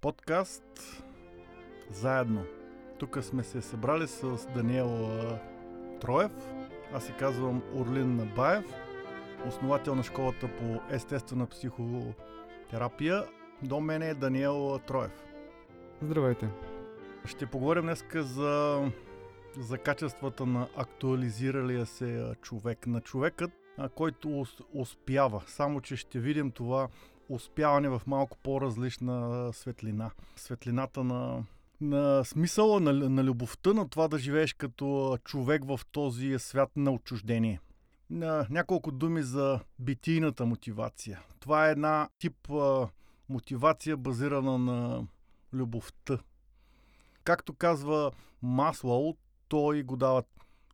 подкаст заедно. Тук сме се събрали с Даниел Троев. Аз се казвам Орлин Набаев, основател на школата по естествена психотерапия. До мен е Даниел Троев. Здравейте! Ще поговорим днес за, за качествата на актуализиралия се човек. На човекът, който успява. Само, че ще видим това успяване в малко по-различна светлина. Светлината на, на смисъла, на, на любовта, на това да живееш като човек в този свят на отчуждение. На няколко думи за битийната мотивация. Това е една тип а, мотивация, базирана на любовта. Както казва Маслоу, той го дава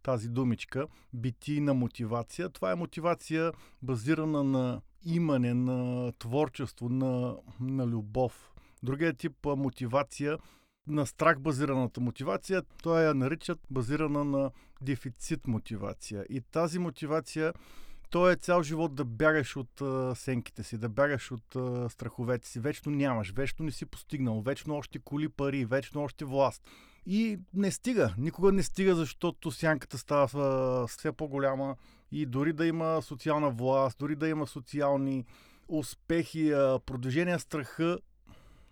тази думичка, битийна мотивация. Това е мотивация базирана на имане, на творчество, на, на любов. Другия тип мотивация на страх базираната мотивация, той я наричат базирана на дефицит мотивация. И тази мотивация, то е цял живот да бягаш от а, сенките си, да бягаш от а, страховете си. Вечно нямаш, вечно не си постигнал, вечно още коли пари, вечно още власт. И не стига. Никога не стига, защото сянката става все по-голяма и дори да има социална власт, дори да има социални успехи, продвижение страха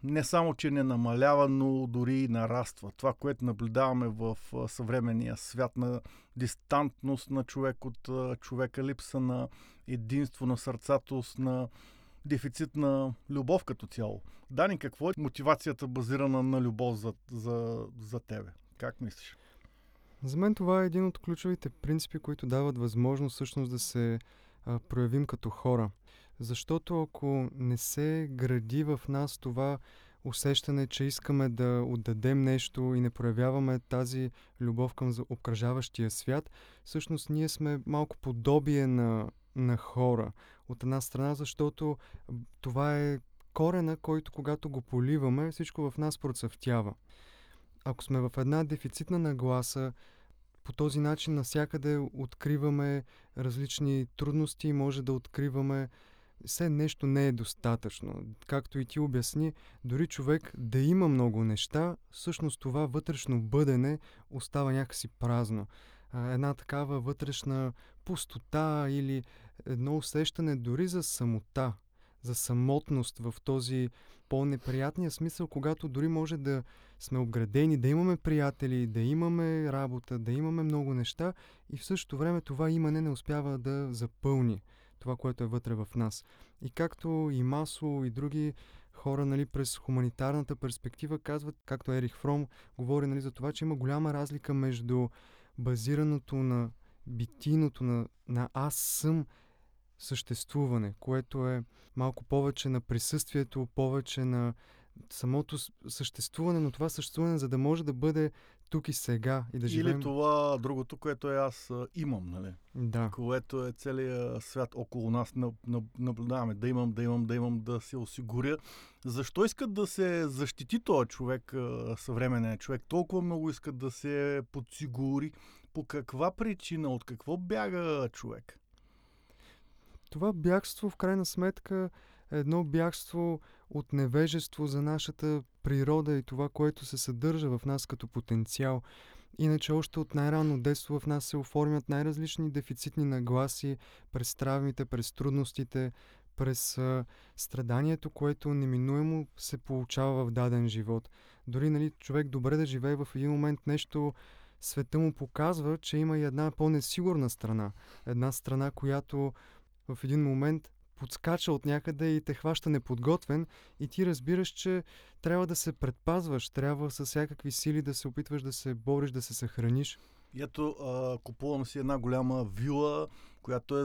не само, че не намалява, но дори и нараства. Това, което наблюдаваме в съвременния свят на дистантност на човек от човека, липса на единство на сърцатост, на дефицит на любов като цяло. Дани, какво е мотивацията базирана на любов за, за, за тебе? Как мислиш? За мен това е един от ключовите принципи, които дават възможност всъщност да се а, проявим като хора. Защото ако не се гради в нас това усещане, че искаме да отдадем нещо и не проявяваме тази любов към обкръжаващия свят, всъщност ние сме малко подобие на, на хора. От една страна, защото това е корена, който когато го поливаме, всичко в нас процъфтява. Ако сме в една дефицитна нагласа, по този начин навсякъде откриваме различни трудности, може да откриваме все нещо не е достатъчно. Както и ти обясни, дори човек да има много неща, всъщност това вътрешно бъдене остава някакси празно. Една такава вътрешна пустота или едно усещане дори за самота, за самотност в този по-неприятния смисъл, когато дори може да сме обградени, да имаме приятели, да имаме работа, да имаме много неща и в същото време това имане не успява да запълни това, което е вътре в нас. И както и Масо и други хора нали, през хуманитарната перспектива казват, както Ерих Фром говори нали, за това, че има голяма разлика между базираното на битийното, на, на аз съм съществуване, което е малко повече на присъствието, повече на самото съществуване, но това съществуване, за да може да бъде тук и сега и да живеем. Или това другото, което е аз имам, нали? Да. Което е целият свят около нас наблюдаваме. Да имам, да имам, да имам, да се осигуря. Защо искат да се защити този човек, съвременен човек? Толкова много искат да се подсигури. По каква причина, от какво бяга човек? Това бягство, в крайна сметка, е едно бягство от невежество за нашата природа и това, което се съдържа в нас като потенциал. Иначе още от най-рано детство в нас се оформят най-различни дефицитни нагласи през травмите, през трудностите, през а, страданието, което неминуемо се получава в даден живот. Дори нали, човек добре да живее в един момент нещо, света му показва, че има и една по-несигурна страна. Една страна, която в един момент подскача от някъде и те хваща неподготвен и ти разбираш, че трябва да се предпазваш, трябва с всякакви сили да се опитваш да се бориш, да се съхраниш. И ето, а, купувам си една голяма вила, която е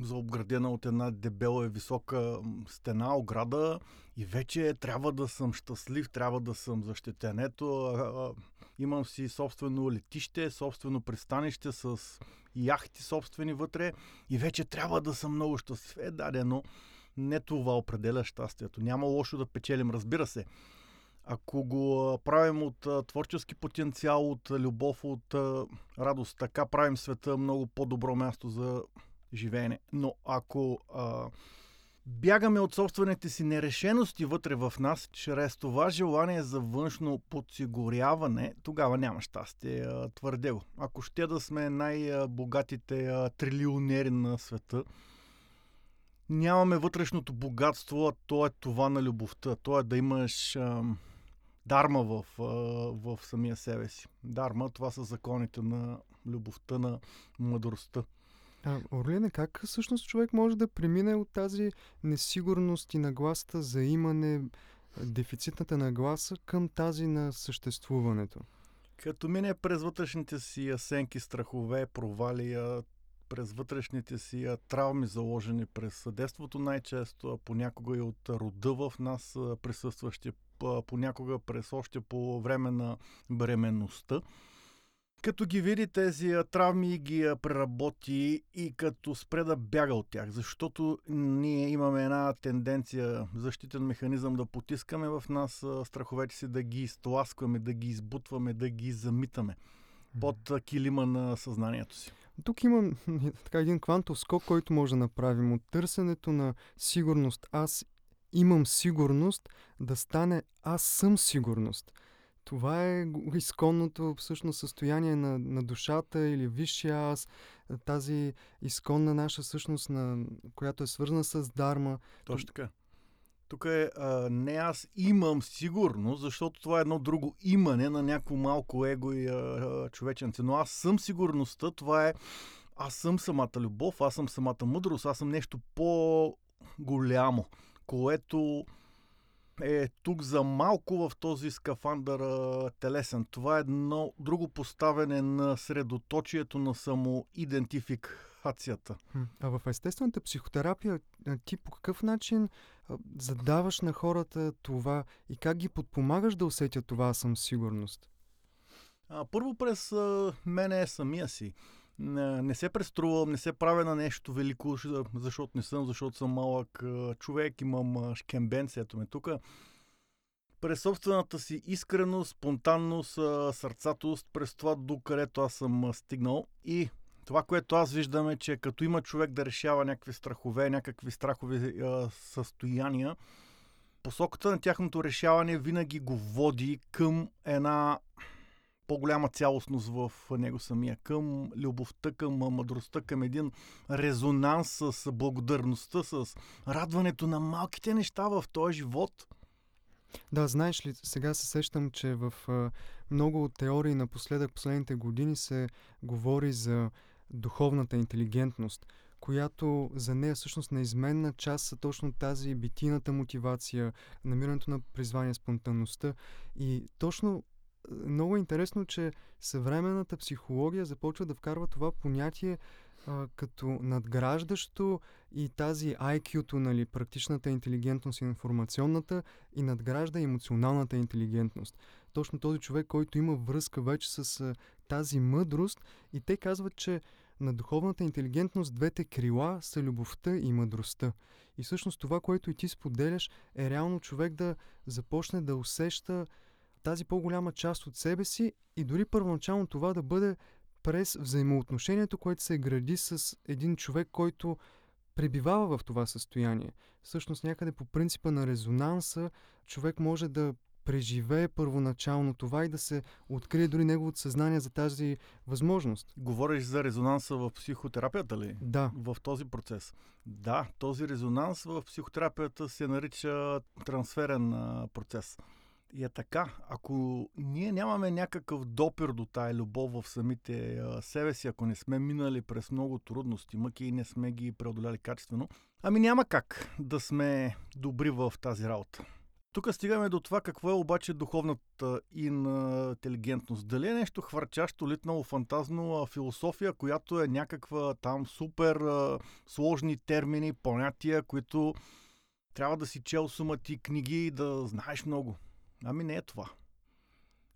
заобградена от една дебела и висока стена, ограда и вече трябва да съм щастлив, трябва да съм защитен. Ето, а, а, имам си собствено летище, собствено пристанище с яхти собствени вътре и вече трябва да съм много щастлив. Е, да, но не това определя щастието. Няма лошо да печелим, разбира се. Ако го правим от творчески потенциал, от любов, от радост, така правим света много по-добро място за живеене. Но ако а, бягаме от собствените си нерешености вътре в нас, чрез това желание за външно подсигуряване, тогава няма щастие, твърде го. Ако ще да сме най-богатите трилионери на света, нямаме вътрешното богатство, а то е това на любовта. То е да имаш дарма в, в самия себе си. Дарма, това са законите на любовта, на мъдростта. А, Орлина, как всъщност човек може да премине от тази несигурност и нагласата за имане, дефицитната нагласа към тази на съществуването? Като мине през вътрешните си асенки, страхове, провалия, през вътрешните си травми, заложени през детството най-често, а понякога и от рода в нас присъстващи, понякога през още по време на бременността. Като ги види тези травми и ги преработи и като спре да бяга от тях, защото ние имаме една тенденция, защитен механизъм да потискаме в нас страховете си, да ги изтласкваме, да ги избутваме, да ги замитаме под килима на съзнанието си. Тук има така един квантов скок, който може да направим от търсенето на сигурност. Аз имам сигурност да стане аз съм сигурност. Това е изконното всъщност състояние на, на душата или висшия аз, тази изконна наша същност, на, която е свързана с дарма. Точно така. Тук е а, не аз имам сигурност, защото това е едно друго имане на някакво малко его и а, човеченце. Но аз съм сигурността, това е аз съм самата любов, аз съм самата мъдрост, аз съм нещо по-голямо, което е тук за малко в този скафандър а, телесен. Това е едно друго поставяне на средоточието на самоидентификацията. А в естествената психотерапия ти по какъв начин задаваш на хората това и как ги подпомагаш да усетят това съм сигурност? А, първо през а, мене самия си. Не, се преструвам, не се правя на нещо велико, защото не съм, защото съм малък човек, имам шкембенци, ето ме тук. През собствената си искреност, спонтанност, сърцатост, през това до където аз съм стигнал и това, което аз виждам е, че като има човек да решава някакви страхове, някакви страхови а, състояния, посоката на тяхното решаване винаги го води към една по-голяма цялостност в него самия, към любовта, към мъдростта, към един резонанс с благодарността, с радването на малките неща в този живот. Да, знаеш ли, сега се сещам, че в много теории напоследък, последните години се говори за духовната интелигентност, която за нея всъщност неизменна част са точно тази битината мотивация, намирането на призвание, спонтанността. И точно много е интересно, че съвременната психология започва да вкарва това понятие а, като надграждащо и тази IQ-то, нали, практичната интелигентност и информационната, и надгражда емоционалната интелигентност. Точно този човек, който има връзка вече с а, тази мъдрост и те казват, че на духовната интелигентност двете крила са любовта и мъдростта. И всъщност това, което и ти споделяш, е реално човек да започне да усеща тази по-голяма част от себе си и дори първоначално това да бъде през взаимоотношението, което се гради с един човек, който пребивава в това състояние. Всъщност някъде по принципа на резонанса човек може да преживее първоначално това и да се открие дори неговото съзнание за тази възможност. Говориш за резонанса в психотерапията ли? Да. В този процес. Да, този резонанс в психотерапията се нарича трансферен процес. И е така, ако ние нямаме някакъв допир до тая любов в самите себе си, ако не сме минали през много трудности, мъки и не сме ги преодоляли качествено, ами няма как да сме добри в тази работа. Тук стигаме до това какво е обаче духовната интелигентност. Дали е нещо хвърчащо, литнало, фантазно, философия, която е някаква там супер сложни термини, понятия, които трябва да си чел сумати книги и да знаеш много. Ами не е това.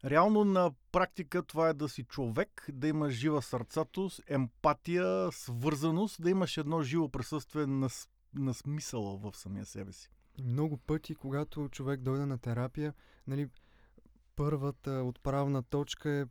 Реално на практика това е да си човек, да имаш жива сърцатост, емпатия, свързаност, да имаш едно живо присъствие на, на смисъла в самия себе си. Много пъти, когато човек дойде на терапия, нали, първата отправна точка е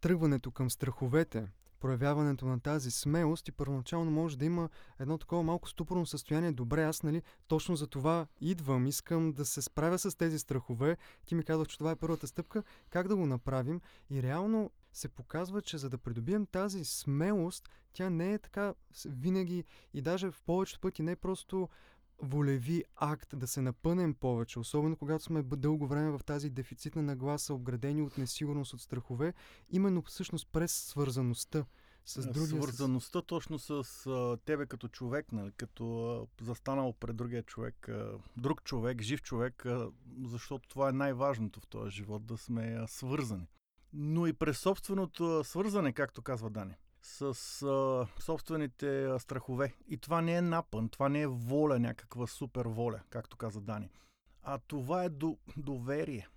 тръгването към страховете. Проявяването на тази смелост и първоначално може да има едно такова малко ступорно състояние. Добре, аз нали точно за това идвам, искам да се справя с тези страхове. Ти ми казах, че това е първата стъпка. Как да го направим? И реално се показва, че за да придобием тази смелост, тя не е така винаги и даже в повечето пъти не е просто волеви акт да се напънем повече, особено когато сме дълго време в тази дефицитна нагласа, обградени от несигурност, от страхове, именно всъщност през свързаността с другия. Свързаността точно с а, тебе като човек, нали, като а, застанал пред другия човек, а, друг човек, жив човек, а, защото това е най-важното в този живот, да сме а, свързани. Но и през собственото свързане, както казва Дани с а, собствените страхове. И това не е напън, това не е воля, някаква супер воля, както каза Дани. А това е до, доверие.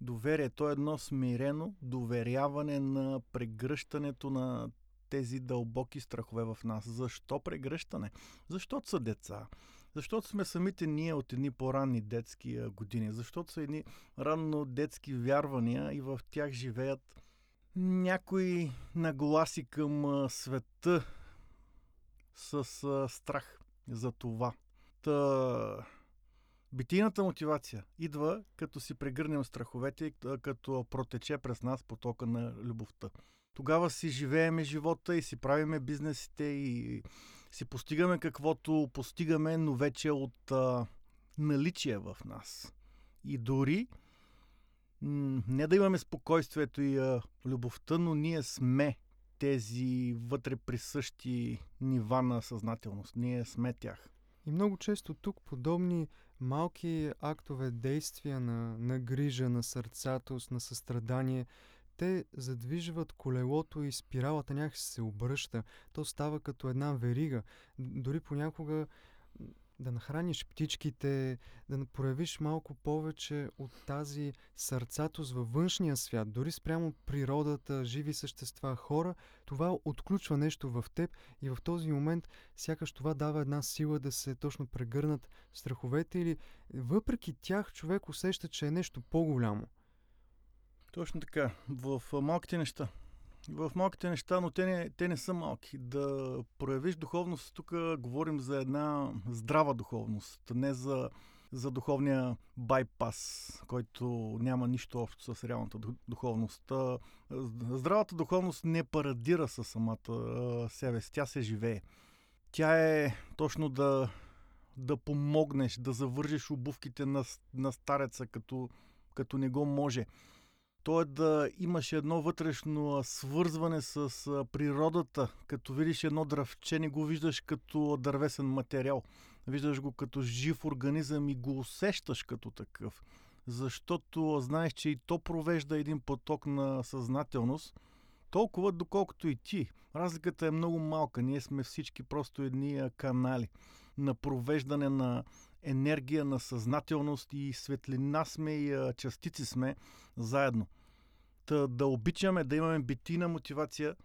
Доверие, то е едно смирено доверяване на прегръщането на тези дълбоки страхове в нас. Защо прегръщане? Защото са деца. Защото сме самите ние от едни по-ранни детски години. Защото са едни ранно детски вярвания и в тях живеят някои нагласи към света с страх за това. Та, битийната мотивация идва като си прегърнем страховете, като протече през нас потока на любовта. Тогава си живееме живота и си правиме бизнесите и си постигаме каквото постигаме, но вече от а, наличие в нас. И дори не да имаме спокойствието и а, любовта, но ние сме тези вътре присъщи нива на съзнателност. Ние сме тях. И много често тук подобни малки актове, действия на, на грижа, на сърцатост, на състрадание, те задвижват колелото и спиралата някак се обръща. То става като една верига. Дори понякога да нахраниш птичките, да проявиш малко повече от тази сърцатост във външния свят, дори спрямо природата, живи същества, хора, това отключва нещо в теб и в този момент сякаш това дава една сила да се точно прегърнат страховете или въпреки тях човек усеща, че е нещо по-голямо. Точно така. В малките неща в малките неща, но те не, те не са малки. Да проявиш духовност, тук говорим за една здрава духовност, не за, за духовния байпас, който няма нищо общо с реалната духовност. Здравата духовност не парадира със самата себе си, тя се живее. Тя е точно да, да помогнеш, да завържеш обувките на, на стареца, като, като не го може то е да имаш едно вътрешно свързване с природата. Като видиш едно дръвче, не го виждаш като дървесен материал. Виждаш го като жив организъм и го усещаш като такъв. Защото знаеш, че и то провежда един поток на съзнателност, толкова доколкото и ти. Разликата е много малка. Ние сме всички просто едни канали на провеждане на енергия, на съзнателност и светлина сме и частици сме заедно. Та, да обичаме, да имаме битина мотивация.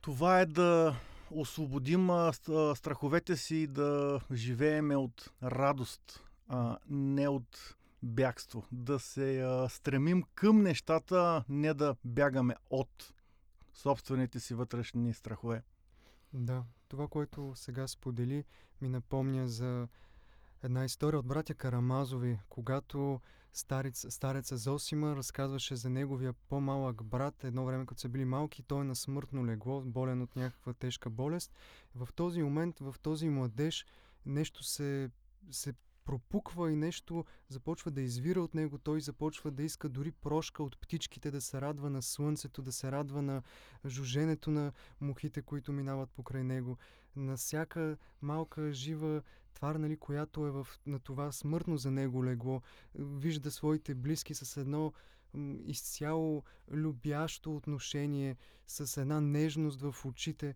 Това е да освободим а, страховете си и да живееме от радост, а не от бягство. Да се а, стремим към нещата, не да бягаме от собствените си вътрешни страхове. Да, това, което сега сподели, ми напомня за една история от братя Карамазови, когато старец, стареца Зосима разказваше за неговия по-малък брат. Едно време, като са били малки, той е на смъртно легло, болен от някаква тежка болест. В този момент, в този младеж, нещо се, се пропуква и нещо започва да извира от него. Той започва да иска дори прошка от птичките, да се радва на слънцето, да се радва на жуженето на мухите, които минават покрай него. На всяка малка жива твар, нали, която е в, на това смъртно за него легло, вижда своите близки с едно изцяло любящо отношение, с една нежност в очите.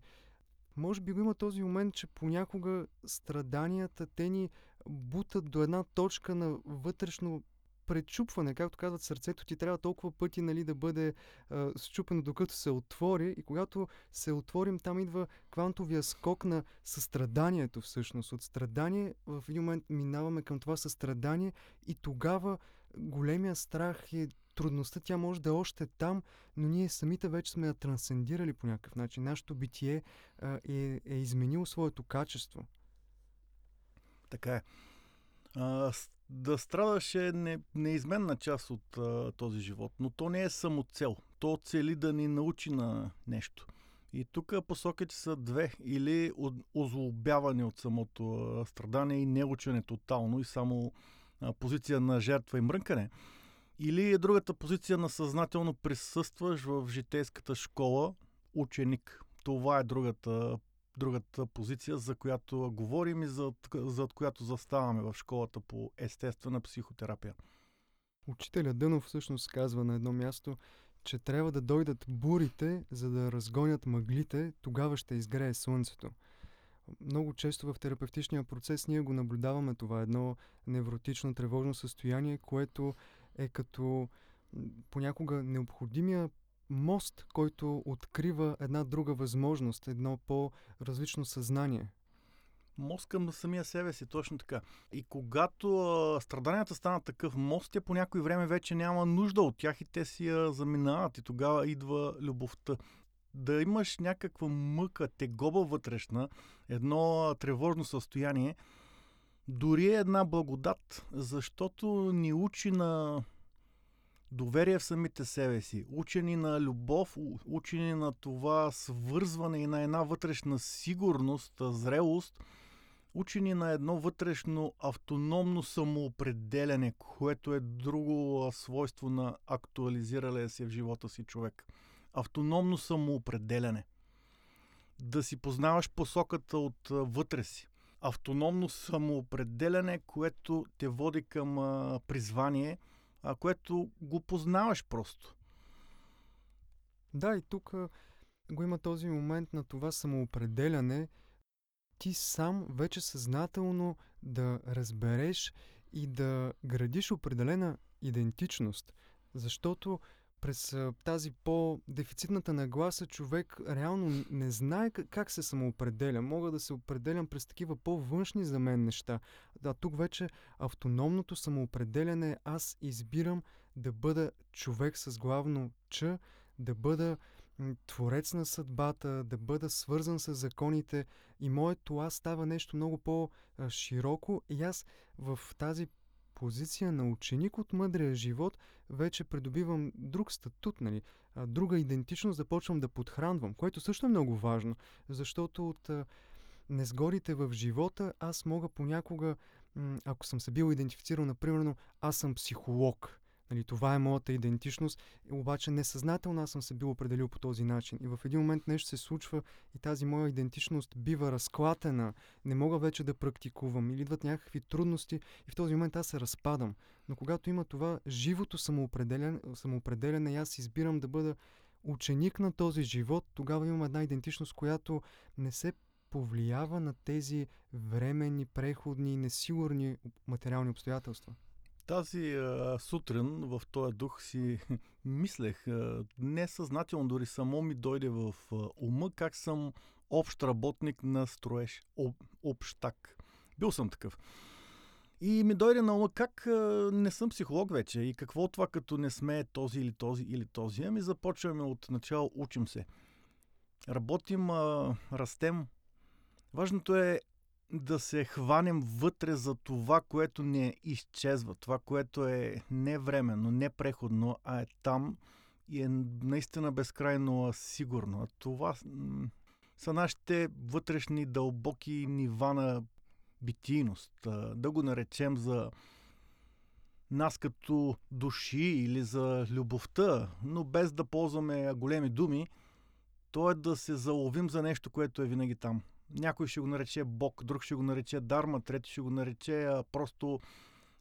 Може би го има този момент, че понякога страданията те ни бутат до една точка на вътрешно пречупване, както казват, сърцето ти трябва толкова пъти нали, да бъде а, счупено, докато се отвори. И когато се отворим, там идва квантовия скок на състраданието всъщност. От страдание в един момент минаваме към това състрадание и тогава големия страх е трудността тя може да е още там, но ние самите вече сме я трансцендирали по някакъв начин. Нашето битие а, е, е изменило своето качество. Така е. А, да страдаш е не, неизменна част от а, този живот, но то не е само цел. То цели да ни научи на нещо. И тук посоките са две. Или озлобяване от самото страдание и неучене тотално и само а, позиция на жертва и мрънкане. Или е другата позиция на съзнателно присъстваш в житейската школа ученик. Това е другата другата позиция, за която говорим и за, за която заставаме в школата по естествена психотерапия. Учителя Дънов всъщност казва на едно място, че трябва да дойдат бурите, за да разгонят мъглите, тогава ще изгрее слънцето. Много често в терапевтичния процес ние го наблюдаваме това едно невротично тревожно състояние, което е като понякога необходимия мост, който открива една друга възможност, едно по-различно съзнание. Мост към самия себе си, точно така. И когато а, страданията станат такъв мост, те по някой време вече няма нужда от тях и те си я заминават и тогава идва любовта. Да имаш някаква мъка, тегоба вътрешна, едно тревожно състояние, дори е една благодат, защото ни учи на доверие в самите себе си, учени на любов, учени на това свързване и на една вътрешна сигурност, зрелост, учени на едно вътрешно автономно самоопределяне, което е друго свойство на актуализиралия се в живота си човек. Автономно самоопределяне. Да си познаваш посоката от вътре си. Автономно самоопределяне, което те води към призвание – а, което го познаваш просто. Да, и тук го има този момент на това самоопределяне, ти сам вече съзнателно да разбереш и да градиш определена идентичност. Защото през тази по-дефицитната нагласа човек реално не знае как се самоопределя. Мога да се определям през такива по-външни за мен неща. Да, тук вече автономното самоопределяне аз избирам да бъда човек с главно Ч, да бъда творец на съдбата, да бъда свързан с законите и моето аз става нещо много по-широко и аз в тази позиция на ученик от мъдрия живот вече придобивам друг статут, нали, друга идентичност, започвам да подхранвам, което също е много важно, защото от незгорите в живота аз мога понякога, ако съм се бил идентифицирал, например, аз съм психолог, Нали, това е моята идентичност, обаче несъзнателно аз съм се бил определил по този начин. И в един момент нещо се случва и тази моя идентичност бива разклатена. Не мога вече да практикувам или идват някакви трудности и в този момент аз се разпадам. Но когато има това живото самоопределяне, самоопределяне аз избирам да бъда ученик на този живот, тогава имам една идентичност, която не се повлиява на тези временни, преходни, несигурни материални обстоятелства. Тази а, сутрин в този дух си мислех, несъзнателно дори само ми дойде в а, ума как съм общ работник на строеж, об, общак. Бил съм такъв. И ми дойде на ума как а, не съм психолог вече и какво това като не сме този или този или този. Ами започваме от начало, учим се. Работим, а, растем. Важното е да се хванем вътре за това, което не изчезва, това, което е не временно, не преходно, а е там и е наистина безкрайно сигурно. А това са нашите вътрешни дълбоки нива на битийност. Да го наречем за нас като души или за любовта, но без да ползваме големи думи, то е да се заловим за нещо, което е винаги там – някой ще го нарече Бог, друг ще го нарече Дарма, трети ще го нарече а, просто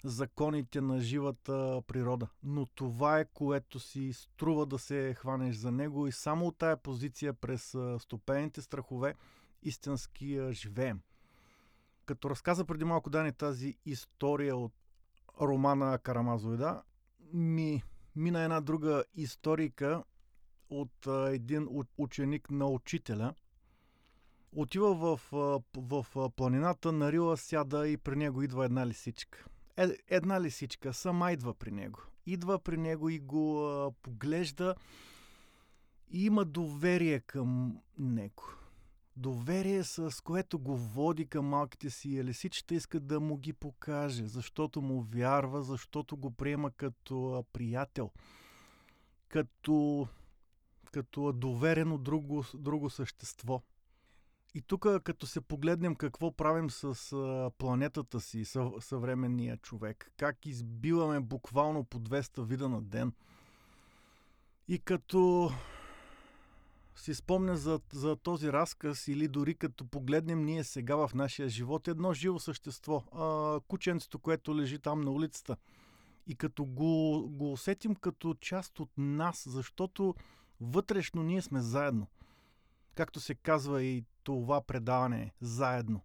законите на живата природа. Но това е което си струва да се хванеш за него и само от тая позиция през стопените страхове истински живеем. Като разказа преди малко Дани тази история от романа Карамазоведа, ми мина една друга историка от един ученик на учителя – Отива в, в, планината, на Рила сяда и при него идва една лисичка. Е, една лисичка сама идва при него. идва при него и го а, поглежда и има доверие към него. Доверие, с което го води към малките си елесичета, иска да му ги покаже, защото му вярва, защото го приема като приятел, като, като доверено друго, друго същество. И тук, като се погледнем какво правим с а, планетата си, съв, съвременния човек, как избиваме буквално по 200 вида на ден, и като си спомня за, за този разказ или дори като погледнем ние сега в нашия живот едно живо същество, а, кученцето, което лежи там на улицата. И като го, го усетим като част от нас, защото вътрешно ние сме заедно. Както се казва и това предаване, заедно.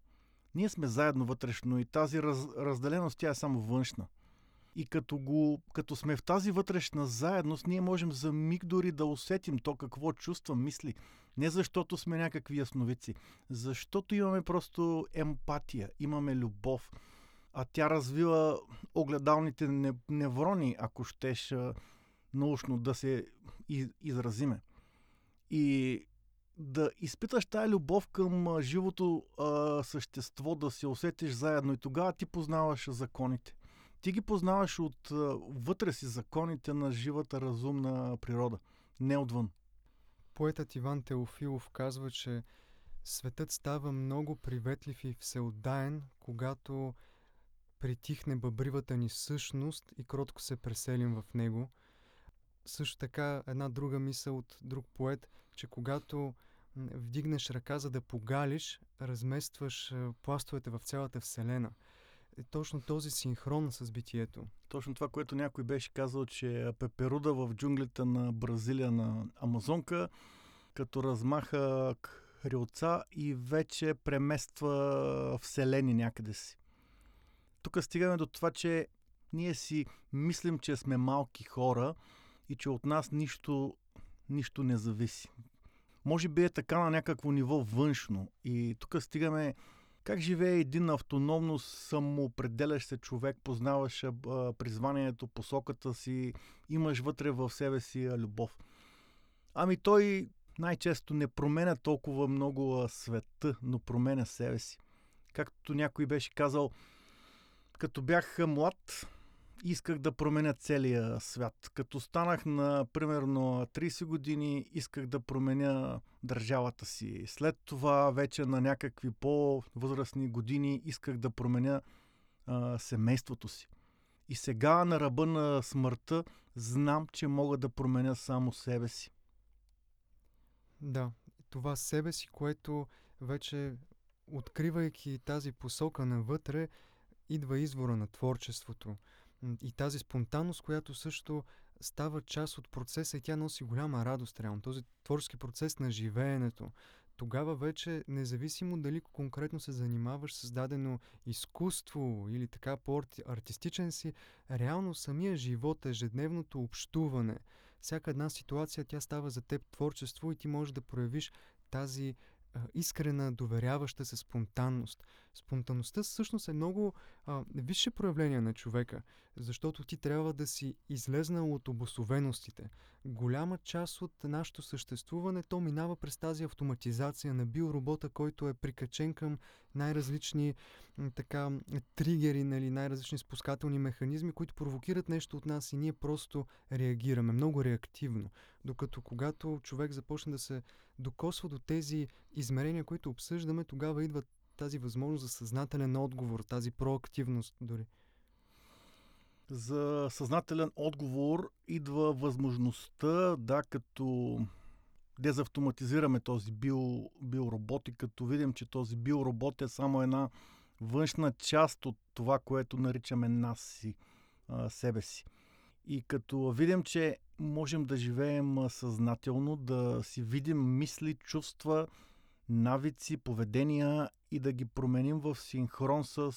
Ние сме заедно вътрешно и тази раз, разделеност тя е само външна. И като, го, като сме в тази вътрешна заедност, ние можем за миг дори да усетим то какво чувства, мисли. Не защото сме някакви ясновици, защото имаме просто емпатия, имаме любов. А тя развива огледалните неврони, ако щеш научно да се изразиме. И да изпиташ тая любов към живото а, същество, да се усетиш заедно и тогава ти познаваш законите. Ти ги познаваш от вътре си законите на живата разумна природа, не отвън. Поетът Иван Теофилов казва, че светът става много приветлив и всеотдаен, когато притихне бъбривата ни същност и кротко се преселим в него. Също така една друга мисъл от друг поет, че когато вдигнеш ръка за да погалиш, разместваш пластовете в цялата Вселена – е точно този синхрон с битието. Точно това, което някой беше казал, че пеперуда в джунглите на Бразилия, на Амазонка, като размаха хрилца и вече премества вселени някъде си. Тук стигаме до това, че ние си мислим, че сме малки хора и че от нас нищо, нищо не зависи. Може би е така на някакво ниво външно. И тук стигаме как живее един автономно самоопределящ се човек, познаваш а, призванието, посоката си, имаш вътре в себе си а, любов? Ами той най-често не променя толкова много а, света, но променя себе си. Както някой беше казал, като бях млад, исках да променя целия свят. Като станах на примерно 30 години, исках да променя държавата си. След това вече на някакви по-възрастни години исках да променя а, семейството си. И сега на ръба на смъртта знам, че мога да променя само себе си. Да, това себе си, което вече откривайки тази посока навътре, идва извора на творчеството и тази спонтанност, която също става част от процеса и тя носи голяма радост реално. Този творчески процес на живеенето. Тогава вече, независимо дали конкретно се занимаваш с дадено изкуство или така по-артистичен си, реално самия живот, ежедневното общуване, всяка една ситуация, тя става за теб творчество и ти можеш да проявиш тази искрена, доверяваща се спонтанност. Спонтанността всъщност е много а, висше проявление на човека, защото ти трябва да си излезнал от обосовеностите. Голяма част от нашето съществуване то минава през тази автоматизация на биоробота, който е прикачен към най-различни така тригери, нали, най-различни спускателни механизми, които провокират нещо от нас и ние просто реагираме много реактивно. Докато когато човек започне да се докосва до тези измерения, които обсъждаме, тогава идва тази възможност за съзнателен отговор, тази проактивност дори. За съзнателен отговор идва възможността, да, като дезавтоматизираме този био, биоробот и като видим, че този биоробот е само една външна част от това, което наричаме нас си, себе си. И като видим, че можем да живеем съзнателно, да си видим мисли, чувства, навици, поведения и да ги променим в синхрон с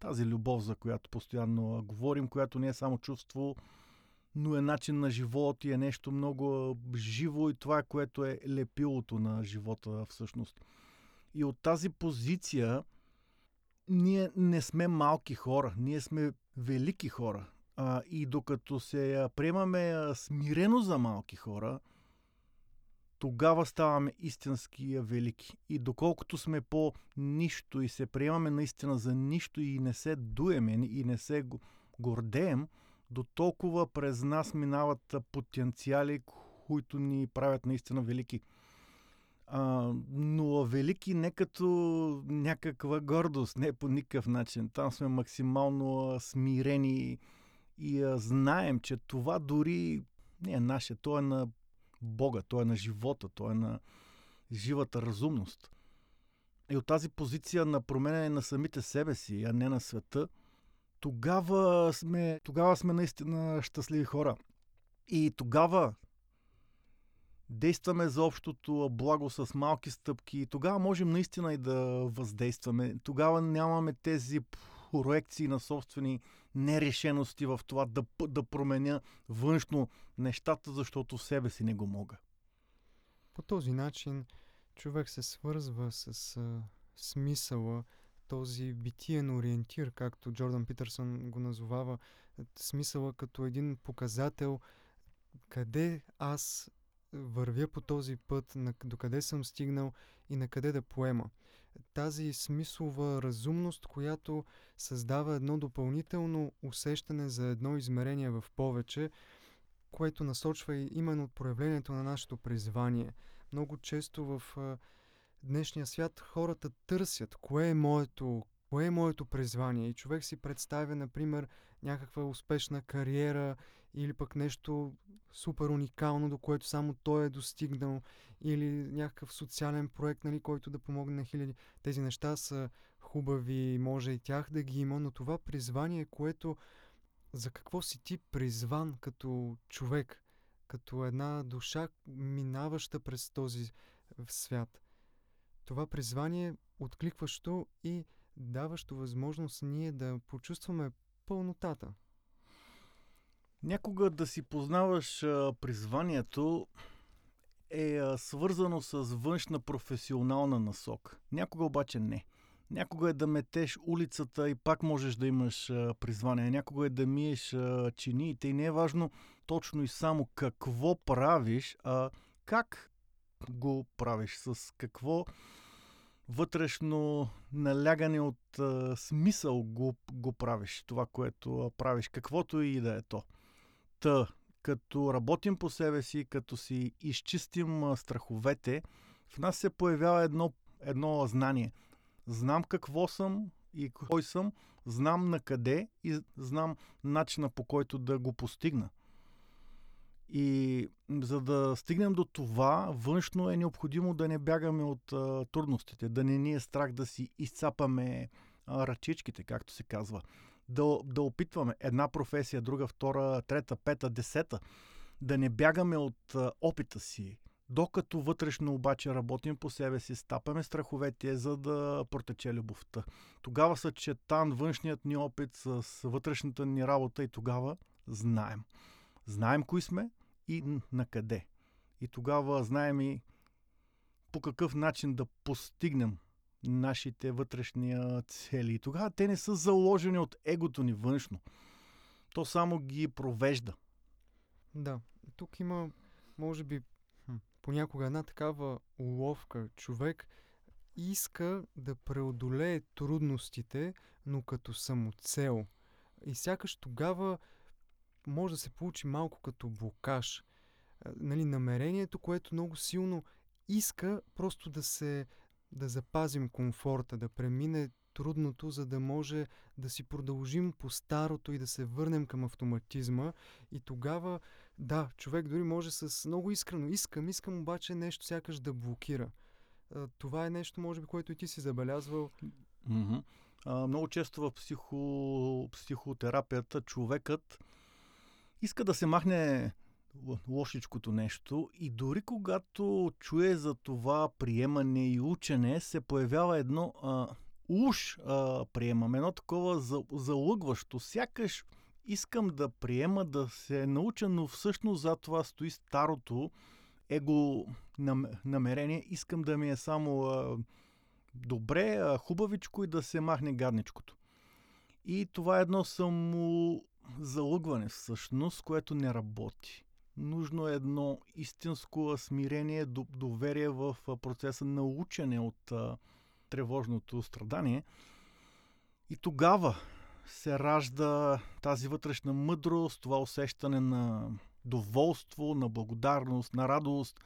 тази любов, за която постоянно говорим, която не е само чувство, но е начин на живот и е нещо много живо и това, което е лепилото на живота всъщност. И от тази позиция ние не сме малки хора, ние сме велики хора. и докато се приемаме смирено за малки хора, тогава ставаме истински велики. И доколкото сме по нищо и се приемаме наистина за нищо и не се дуеме и не се гордеем, до толкова през нас минават потенциали, които ни правят наистина велики. А, но велики не като някаква гордост, не по никакъв начин. Там сме максимално смирени и знаем, че това дори не е наше, то е на Бога, то е на живота, то е на живата разумност. И от тази позиция на променене на самите себе си, а не на света, тогава сме, тогава сме наистина щастливи хора. И тогава действаме за общото благо с малки стъпки. Тогава можем наистина и да въздействаме. Тогава нямаме тези проекции на собствени нерешености в това да, да променя външно нещата, защото себе си не го мога. По този начин човек се свързва с а, смисъла, този битиен ориентир, както Джордан Питърсън го назовава, смисъла като един показател къде аз вървя по този път, на, докъде съм стигнал и на къде да поема. Тази смислова разумност, която създава едно допълнително усещане за едно измерение в повече, което насочва и именно проявлението на нашето призвание. Много често в днешния свят хората търсят кое е моето, кое е моето призвание. И човек си представя, например, някаква успешна кариера или пък нещо супер уникално, до което само той е достигнал, или някакъв социален проект, нали, който да помогне на хиляди. Тези неща са хубави, може и тях да ги има, но това призвание, което за какво си ти призван като човек, като една душа, минаваща през този свят. Това призвание откликващо и даващо възможност ние да почувстваме пълнотата. Някога да си познаваш а, призванието е а, свързано с външна професионална насок. Някога обаче не. Някога е да метеш улицата и пак можеш да имаш а, призвание. Някога е да миеш а, чиниите и не е важно точно и само какво правиш, а как го правиш, с какво вътрешно налягане от а, смисъл го, го правиш, това, което правиш, каквото и да е то. Та, като работим по себе си, като си изчистим страховете, в нас се появява едно, едно знание. Знам какво съм и кой съм, знам на къде и знам начина по който да го постигна. И за да стигнем до това, външно е необходимо да не бягаме от а, трудностите, да не ни е страх да си изцапаме а, ръчичките, както се казва. Да, да опитваме една професия, друга, втора, трета, пета, десета. Да не бягаме от а, опита си, докато вътрешно обаче работим по себе си, стапаме страховете, за да протече любовта. Тогава съчетан външният ни опит с вътрешната ни работа и тогава знаем. Знаем кои сме, и на къде. И тогава знаем и по какъв начин да постигнем нашите вътрешни цели. И тогава те не са заложени от егото ни външно. То само ги провежда. Да, тук има, може би, понякога една такава уловка. Човек иска да преодолее трудностите, но като самоцел. И сякаш тогава може да се получи малко като блокаж. Нали, намерението, което много силно иска просто да се да запазим комфорта, да премине трудното, за да може да си продължим по старото и да се върнем към автоматизма. И тогава, да, човек дори може с много искрено, искам, искам обаче нещо сякаш да блокира. Това е нещо, може би, което и ти си забелязвал. Mm-hmm. А, много често в психо, психотерапията човекът иска да се махне лошичкото нещо и дори когато чуе за това приемане и учене, се появява едно а, уж а, приемам, едно такова залъгващо. Сякаш искам да приема, да се науча, но всъщност за това стои старото его намерение. Искам да ми е само а, добре, а, хубавичко и да се махне гадничкото. И това е едно само залъгване всъщност, което не работи. Нужно е едно истинско смирение, доверие в процеса на учене от тревожното страдание. И тогава се ражда тази вътрешна мъдрост, това усещане на доволство, на благодарност, на радост.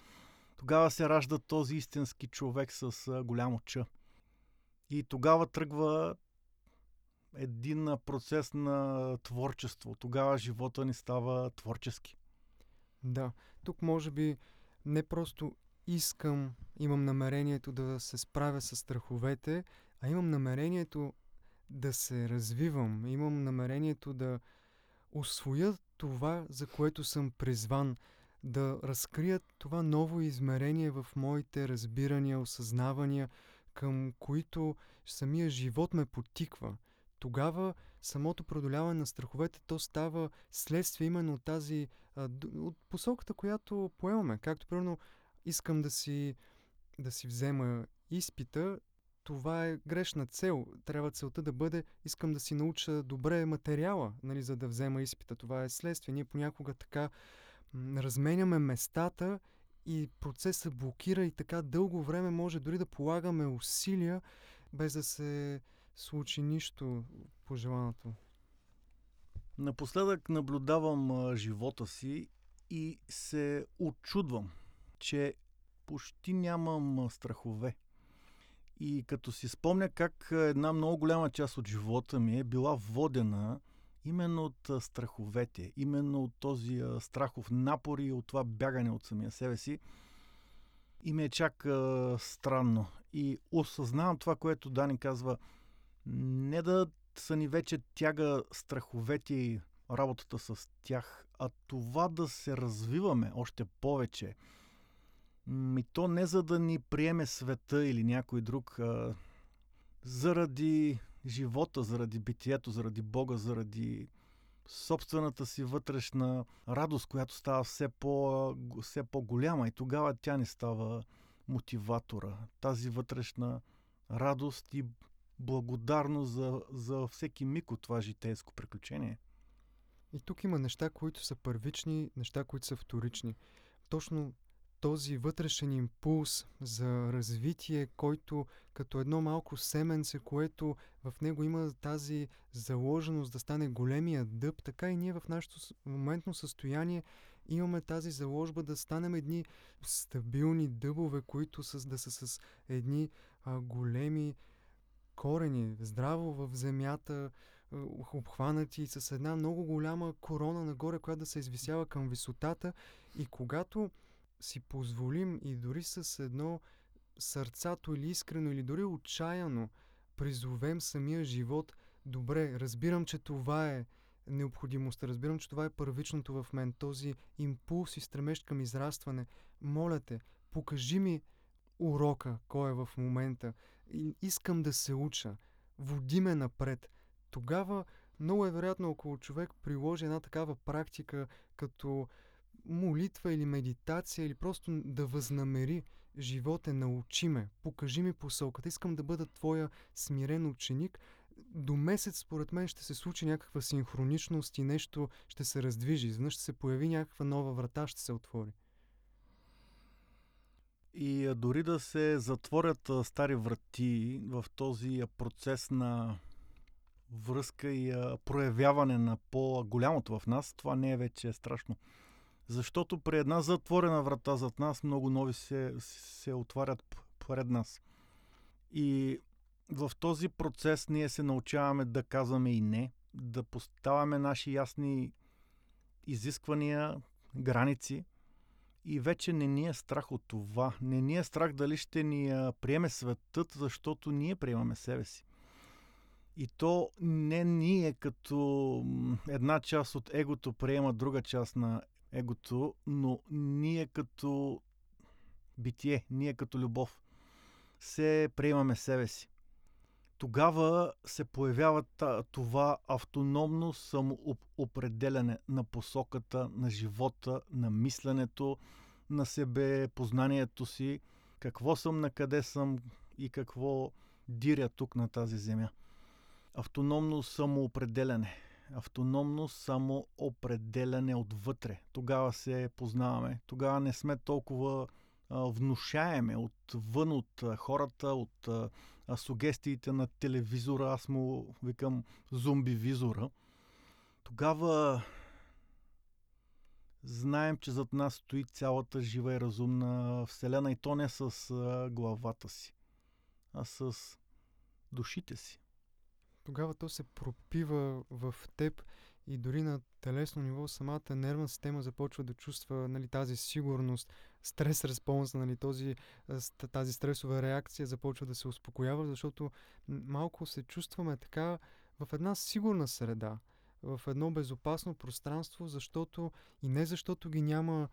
Тогава се ражда този истински човек с голямо ча. И тогава тръгва един процес на творчество. Тогава живота ни става творчески. Да, тук може би не просто искам, имам намерението да се справя с страховете, а имам намерението да се развивам, имам намерението да освоя това, за което съм призван, да разкрия това ново измерение в моите разбирания, осъзнавания, към които самия живот ме потиква. Тогава самото продоляване на страховете, то става следствие именно от тази, от посоката, която поемаме. Както примерно искам да си, да си взема изпита, това е грешна цел. Трябва целта да бъде, искам да си науча добре материала, нали, за да взема изпита. Това е следствие. Ние понякога така м- разменяме местата и процесът блокира и така дълго време може дори да полагаме усилия, без да се случи нищо по желаното. Напоследък наблюдавам живота си и се очудвам, че почти нямам страхове. И като си спомня как една много голяма част от живота ми е била водена именно от страховете, именно от този страхов напор и от това бягане от самия себе си, и ми е чак странно. И осъзнавам това, което Дани казва, не да са ни вече тяга страховете и работата с тях, а това да се развиваме още повече – и то не за да ни приеме света или някой друг, а заради живота, заради битието, заради Бога, заради собствената си вътрешна радост, която става все, по, все по-голяма и тогава тя не става мотиватора. Тази вътрешна радост и благодарност за, за всеки миг от това житейско приключение. И тук има неща, които са първични, неща, които са вторични. Точно този вътрешен импулс за развитие, който като едно малко семенце, което в него има тази заложеност да стане големия дъб, така и ние в нашето моментно състояние имаме тази заложба да станем едни стабилни дъбове, които с, да са с едни а, големи корени, здраво в земята, обхванати с една много голяма корона нагоре, която да се извисява към висотата. И когато си позволим и дори с едно сърцато или искрено, или дори отчаяно призовем самия живот, добре, разбирам, че това е необходимостта, разбирам, че това е първичното в мен, този импулс и стремеж към израстване. Моля те, покажи ми урока, кой е в момента. Искам да се уча. Води ме напред. Тогава много е вероятно, ако човек приложи една такава практика, като молитва или медитация, или просто да възнамери животе, научи ме, покажи ми посоката, искам да бъда твоя смирен ученик, до месец, според мен, ще се случи някаква синхроничност и нещо ще се раздвижи. Изведнъж ще се появи някаква нова врата, ще се отвори. И дори да се затворят стари врати в този процес на връзка и проявяване на по-голямото в нас, това не е вече страшно. Защото при една затворена врата зад нас много нови се, се отварят пред нас. И в този процес ние се научаваме да казваме и не, да поставяме наши ясни изисквания, граници. И вече не ни е страх от това. Не ни е страх дали ще ни приеме светът, защото ние приемаме себе си. И то не ние като една част от егото приема друга част на егото, но ние като битие, ние като любов се приемаме себе си. Тогава се появява това автономно самоопределяне на посоката, на живота, на мисленето, на себе, познанието си, какво съм, на къде съм и какво диря тук на тази земя. Автономно самоопределяне автономност, само определяне отвътре. Тогава се познаваме. Тогава не сме толкова внушаеме отвън от хората, от сугестиите на телевизора. Аз му викам зомбивизора. Тогава знаем, че зад нас стои цялата жива и разумна вселена и то не с главата си, а с душите си. Тогава то се пропива в теб и дори на телесно ниво самата нервна система започва да чувства нали, тази сигурност, стрес респонс, нали, този, тази стресова реакция започва да се успокоява, защото малко се чувстваме така в една сигурна среда, в едно безопасно пространство, защото и не защото ги няма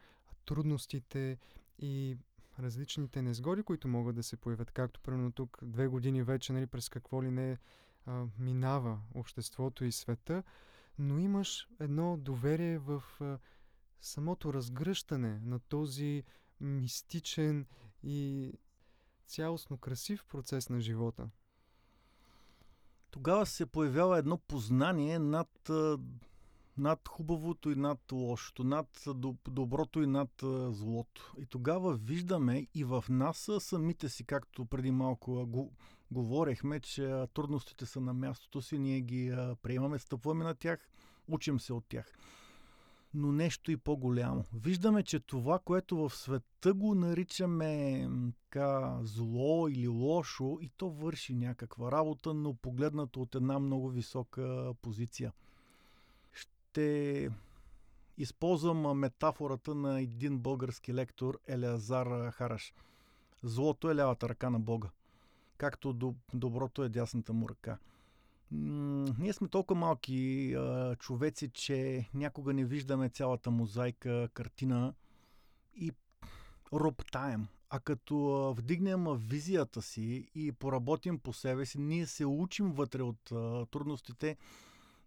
трудностите и различните незгоди, които могат да се появят, както примерно тук две години вече, нали, през какво ли не а, минава обществото и света, но имаш едно доверие в а, самото разгръщане на този мистичен и цялостно красив процес на живота. Тогава се появява едно познание над, над хубавото и над лошото, над доброто и над злото. И тогава виждаме и в нас самите си, както преди малко го, говорехме, че трудностите са на мястото си, ние ги приемаме, стъпваме на тях, учим се от тях но нещо и по-голямо. Виждаме, че това, което в света го наричаме така, зло или лошо, и то върши някаква работа, но погледнато от една много висока позиция. Ще използвам метафората на един български лектор Елеазар Хараш. Злото е лявата ръка на Бога, както доброто е дясната му ръка – ние сме толкова малки а, човеци, че някога не виждаме цялата мозайка, картина и роптаем. А като вдигнем визията си и поработим по себе си, ние се учим вътре от а, трудностите,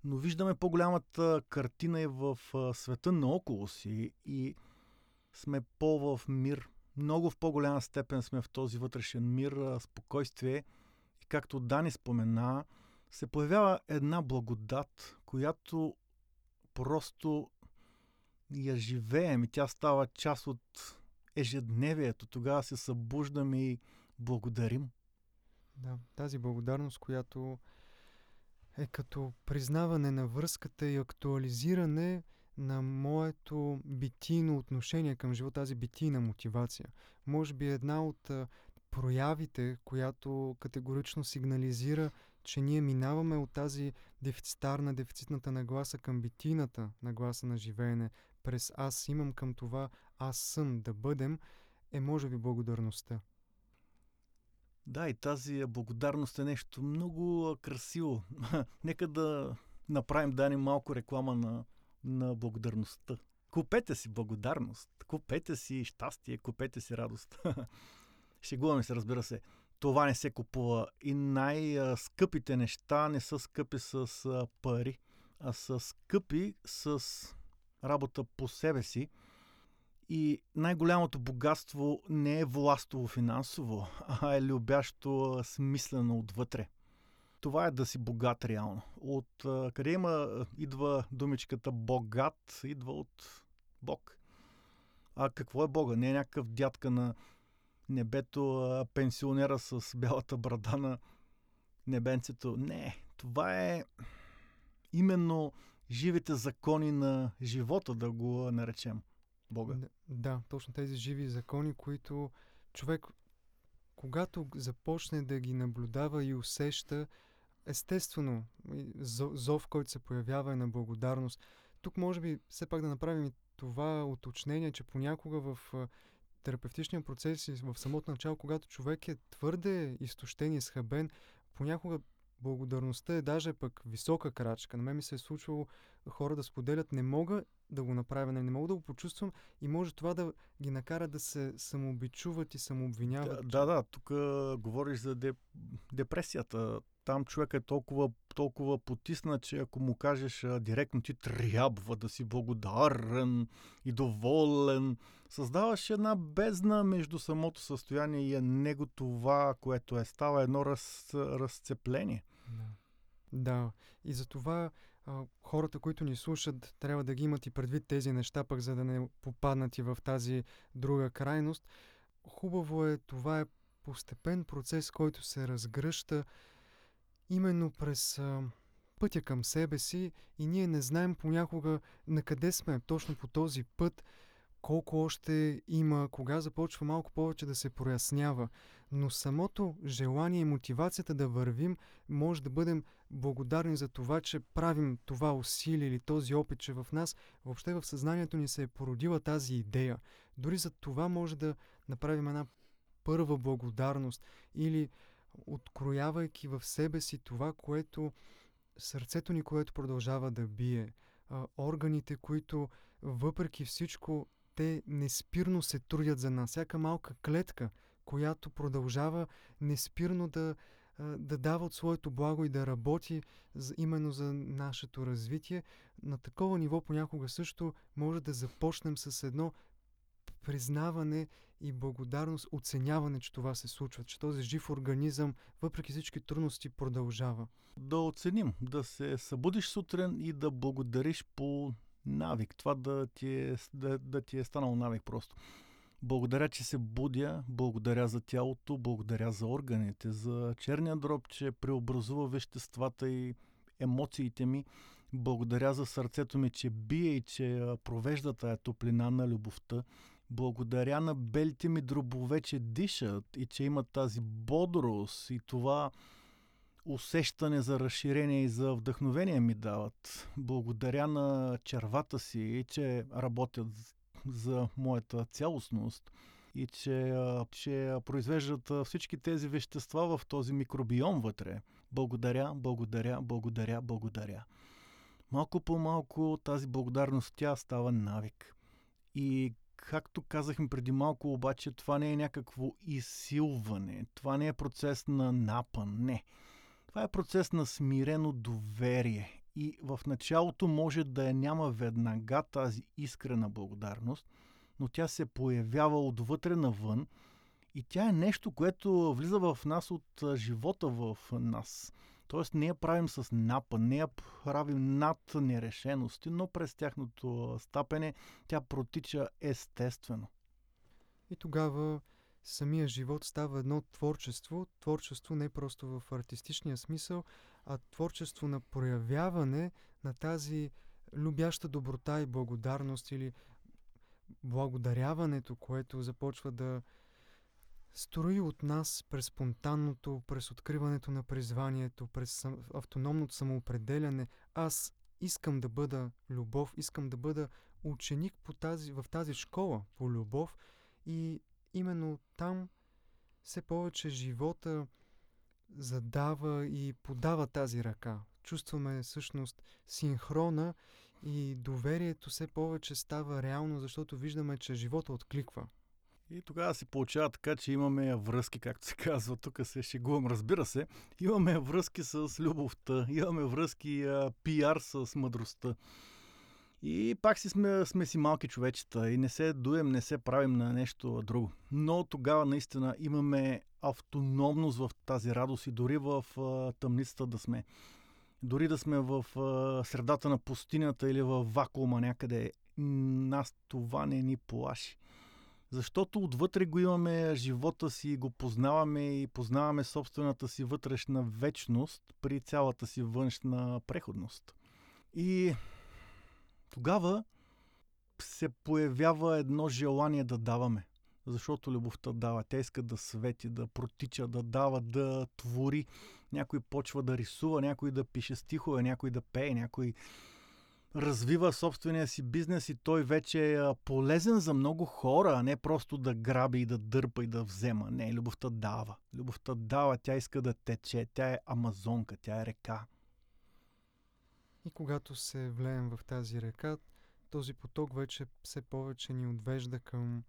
но виждаме по-голямата картина и в а, света наоколо си и сме по в мир. Много в по-голяма степен сме в този вътрешен мир, а, спокойствие. И както Дани спомена, се появява една благодат, която просто я живеем и тя става част от ежедневието. Тогава се събуждаме и благодарим. Да, тази благодарност, която е като признаване на връзката и актуализиране на моето битийно отношение към живота, тази битийна мотивация. Може би една от проявите, която категорично сигнализира, че ние минаваме от тази дефицитарна, дефицитната нагласа към битийната нагласа на живеене, през аз имам към това аз съм да бъдем, е може би благодарността. Да, и тази благодарност е нещо много красиво. Нека да направим, Дани, малко реклама на, на благодарността. Купете си благодарност, купете си щастие, купете си радост. Шегуваме се, разбира се това не се купува. И най-скъпите неща не са скъпи с пари, а са скъпи с работа по себе си. И най-голямото богатство не е властово финансово, а е любящо смислено отвътре. Това е да си богат реално. От къде има, идва думичката богат, идва от Бог. А какво е Бога? Не е някакъв дядка на небето, пенсионера с бялата брада на небенцето. Не, това е именно живите закони на живота, да го наречем Бога. Да, да, точно тези живи закони, които човек, когато започне да ги наблюдава и усеща, естествено, зов, който се появява е на благодарност. Тук може би все пак да направим и това уточнение, че понякога в терапевтичния процес и в самото начало, когато човек е твърде изтощен и схабен, понякога благодарността е даже пък висока крачка. На мен ми се е случвало хора да споделят, не мога да го направя, не мога да го почувствам и може това да ги накара да се самообичуват и самообвиняват. Да, да, тук говориш за деп... депресията там човек е толкова, толкова потиснат, че ако му кажеш директно ти трябва да си благодарен и доволен, създаваш една бездна между самото състояние и него това, което е. Става едно раз, разцепление. Да. да. И за това хората, които ни слушат, трябва да ги имат и предвид тези неща, пък за да не попаднат и в тази друга крайност. Хубаво е, това е постепен процес, който се разгръща именно през а, пътя към себе си и ние не знаем понякога на къде сме точно по този път, колко още има, кога започва малко повече да се прояснява. Но самото желание и мотивацията да вървим, може да бъдем благодарни за това, че правим това усилие или този опит, че в нас, въобще в съзнанието ни се е породила тази идея. Дори за това може да направим една първа благодарност или откроявайки в себе си това, което сърцето ни, което продължава да бие, а, органите, които въпреки всичко те неспирно се трудят за нас. Всяка малка клетка, която продължава неспирно да, да дава от своето благо и да работи именно за нашето развитие. На такова ниво понякога също може да започнем с едно признаване и благодарност, оценяване, че това се случва, че този жив организъм, въпреки всички трудности, продължава. Да оценим, да се събудиш сутрин и да благодариш по навик. Това да ти е, да, да ти е станало навик просто. Благодаря, че се будя, благодаря за тялото, благодаря за органите, за черния дроб, че преобразува веществата и емоциите ми. Благодаря за сърцето ми, че бие и че провежда тая топлина на любовта. Благодаря на белите ми дробове, че дишат и че имат тази бодрост и това усещане за разширение и за вдъхновение ми дават. Благодаря на червата си, че работят за моята цялостност и че, че произвеждат всички тези вещества в този микробиом вътре. Благодаря, благодаря, благодаря, благодаря. Малко по малко тази благодарност тя става навик. И както казахме преди малко, обаче това не е някакво изсилване. Това не е процес на напън. Не. Това е процес на смирено доверие. И в началото може да я няма веднага тази искрена благодарност, но тя се появява отвътре навън и тя е нещо, което влиза в нас от живота в нас. Тоест не я правим с напа, не я правим над нерешености, но през тяхното стапене тя протича естествено. И тогава самия живот става едно творчество. Творчество не просто в артистичния смисъл, а творчество на проявяване на тази любяща доброта и благодарност или благодаряването, което започва да строи от нас през спонтанното, през откриването на призванието, през автономното самоопределяне. Аз искам да бъда любов, искам да бъда ученик по тази, в тази школа по любов и именно там все повече живота задава и подава тази ръка. Чувстваме всъщност синхрона и доверието все повече става реално, защото виждаме, че живота откликва. И тогава се получава така, че имаме връзки, както се казва. Тук се шегувам, разбира се. Имаме връзки с любовта, имаме връзки а, пиар с мъдростта. И пак си сме, сме си малки човечета и не се дуем, не се правим на нещо друго. Но тогава наистина имаме автономност в тази радост и дори в а, тъмницата да сме. Дори да сме в а, средата на пустинята или в вакуума някъде, нас това не ни плаши. Защото отвътре го имаме живота си, го познаваме и познаваме собствената си вътрешна вечност при цялата си външна преходност. И тогава се появява едно желание да даваме. Защото любовта дава. Тя иска да свети, да протича, да дава, да твори. Някой почва да рисува, някой да пише стихове, някой да пее, някой развива собствения си бизнес и той вече е полезен за много хора, а не просто да граби и да дърпа и да взема. Не, любовта дава. Любовта дава, тя иска да тече, тя е амазонка, тя е река. И когато се влеем в тази река, този поток вече все повече ни отвежда към,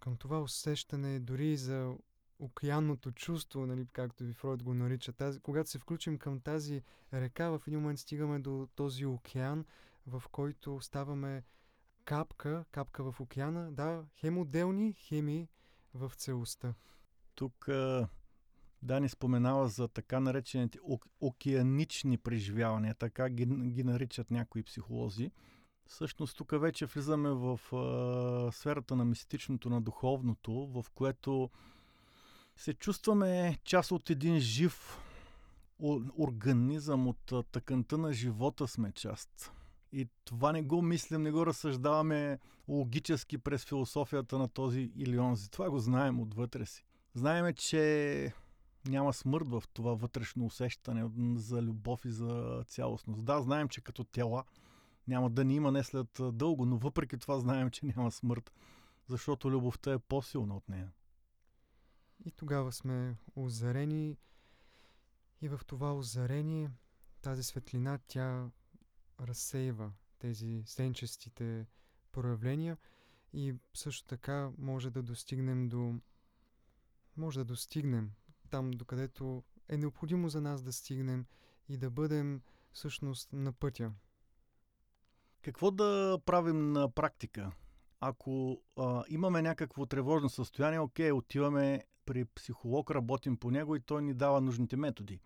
към това усещане дори за океанното чувство, нали, както ви Фройд го нарича. Тази, когато се включим към тази река, в един момент стигаме до този океан, в който ставаме капка, капка в океана, да, хем отделни, хеми в целостта. Тук а, Дани споменава за така наречените океанични преживявания, така ги, ги наричат някои психолози. Всъщност тук вече влизаме в а, сферата на мистичното, на духовното, в което се чувстваме част от един жив организъм, от тъканта на живота сме част. И това не го мислим, не го разсъждаваме логически през философията на този или онзи. Това го знаем отвътре си. Знаеме, че няма смърт в това вътрешно усещане за любов и за цялостност. Да, знаем, че като тела няма да ни има не след дълго, но въпреки това знаем, че няма смърт, защото любовта е по-силна от нея. И тогава сме озарени и в това озарение тази светлина, тя разсейва тези сенчестите проявления и също така може да достигнем до може да достигнем там, докъдето е необходимо за нас да стигнем и да бъдем всъщност на пътя. Какво да правим на практика? Ако а, имаме някакво тревожно състояние, окей, отиваме при психолог, работим по него и той ни дава нужните методи.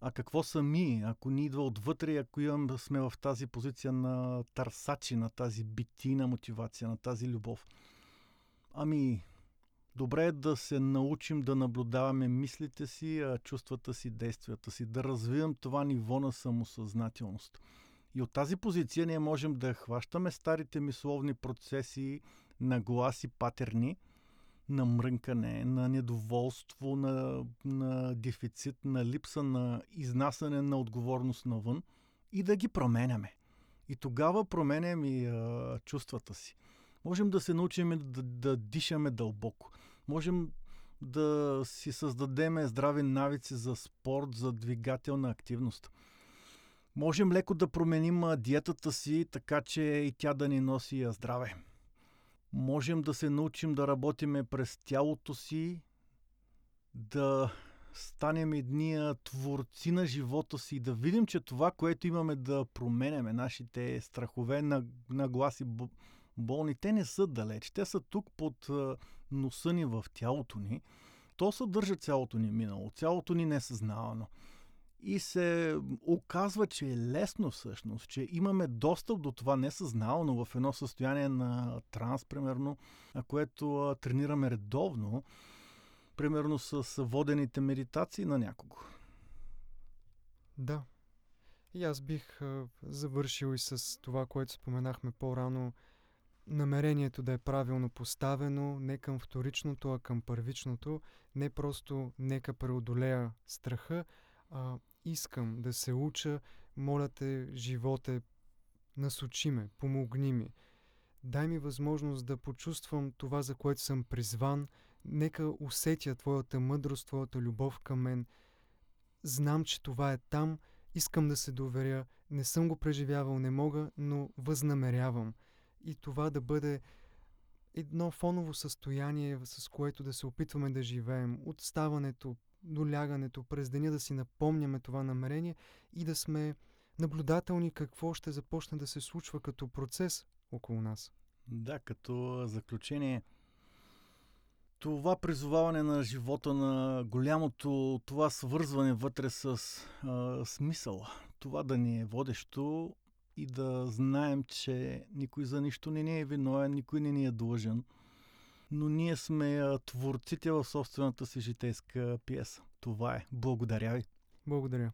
А какво са ми, ако ни идва отвътре, ако имам, сме в тази позиция на търсачи, на тази битина мотивация, на тази любов? Ами, добре е да се научим да наблюдаваме мислите си, чувствата си, действията си, да развием това ниво на самосъзнателност. И от тази позиция ние можем да хващаме старите мисловни процеси, нагласи, патерни – на мрънкане, на недоволство, на, на дефицит, на липса на изнасяне на отговорност навън и да ги променяме. И тогава променям и а, чувствата си. Можем да се научим да, да дишаме дълбоко. Можем да си създадем здрави навици за спорт, за двигателна активност. Можем леко да променим диетата си, така че и тя да ни носи здраве можем да се научим да работиме през тялото си, да станем едни творци на живота си, да видим, че това, което имаме да променяме, нашите страхове, на, нагласи, болни, те не са далеч. Те са тук под носа ни в тялото ни. То съдържа цялото ни минало, цялото ни несъзнавано. И се оказва, че е лесно всъщност, че имаме достъп до това несъзнално в едно състояние на транс, примерно, което тренираме редовно, примерно с водените медитации на някого. Да. И аз бих завършил и с това, което споменахме по-рано. Намерението да е правилно поставено, не към вторичното, а към първичното. Не просто нека преодолея страха, а искам да се уча, моля те, животе, насочи ме, помогни ми. Дай ми възможност да почувствам това, за което съм призван. Нека усетя Твоята мъдрост, Твоята любов към мен. Знам, че това е там. Искам да се доверя. Не съм го преживявал, не мога, но възнамерявам. И това да бъде едно фоново състояние, с което да се опитваме да живеем. От ставането, до лягането, през деня да си напомняме това намерение и да сме наблюдателни какво ще започне да се случва като процес около нас. Да, като заключение, това призоваване на живота на голямото, това свързване вътре с а, смисъл, това да ни е водещо и да знаем, че никой за нищо не ни е виновен, никой не ни е длъжен – но ние сме творците в собствената си житейска пиеса. Това е. Благодаря ви. Благодаря.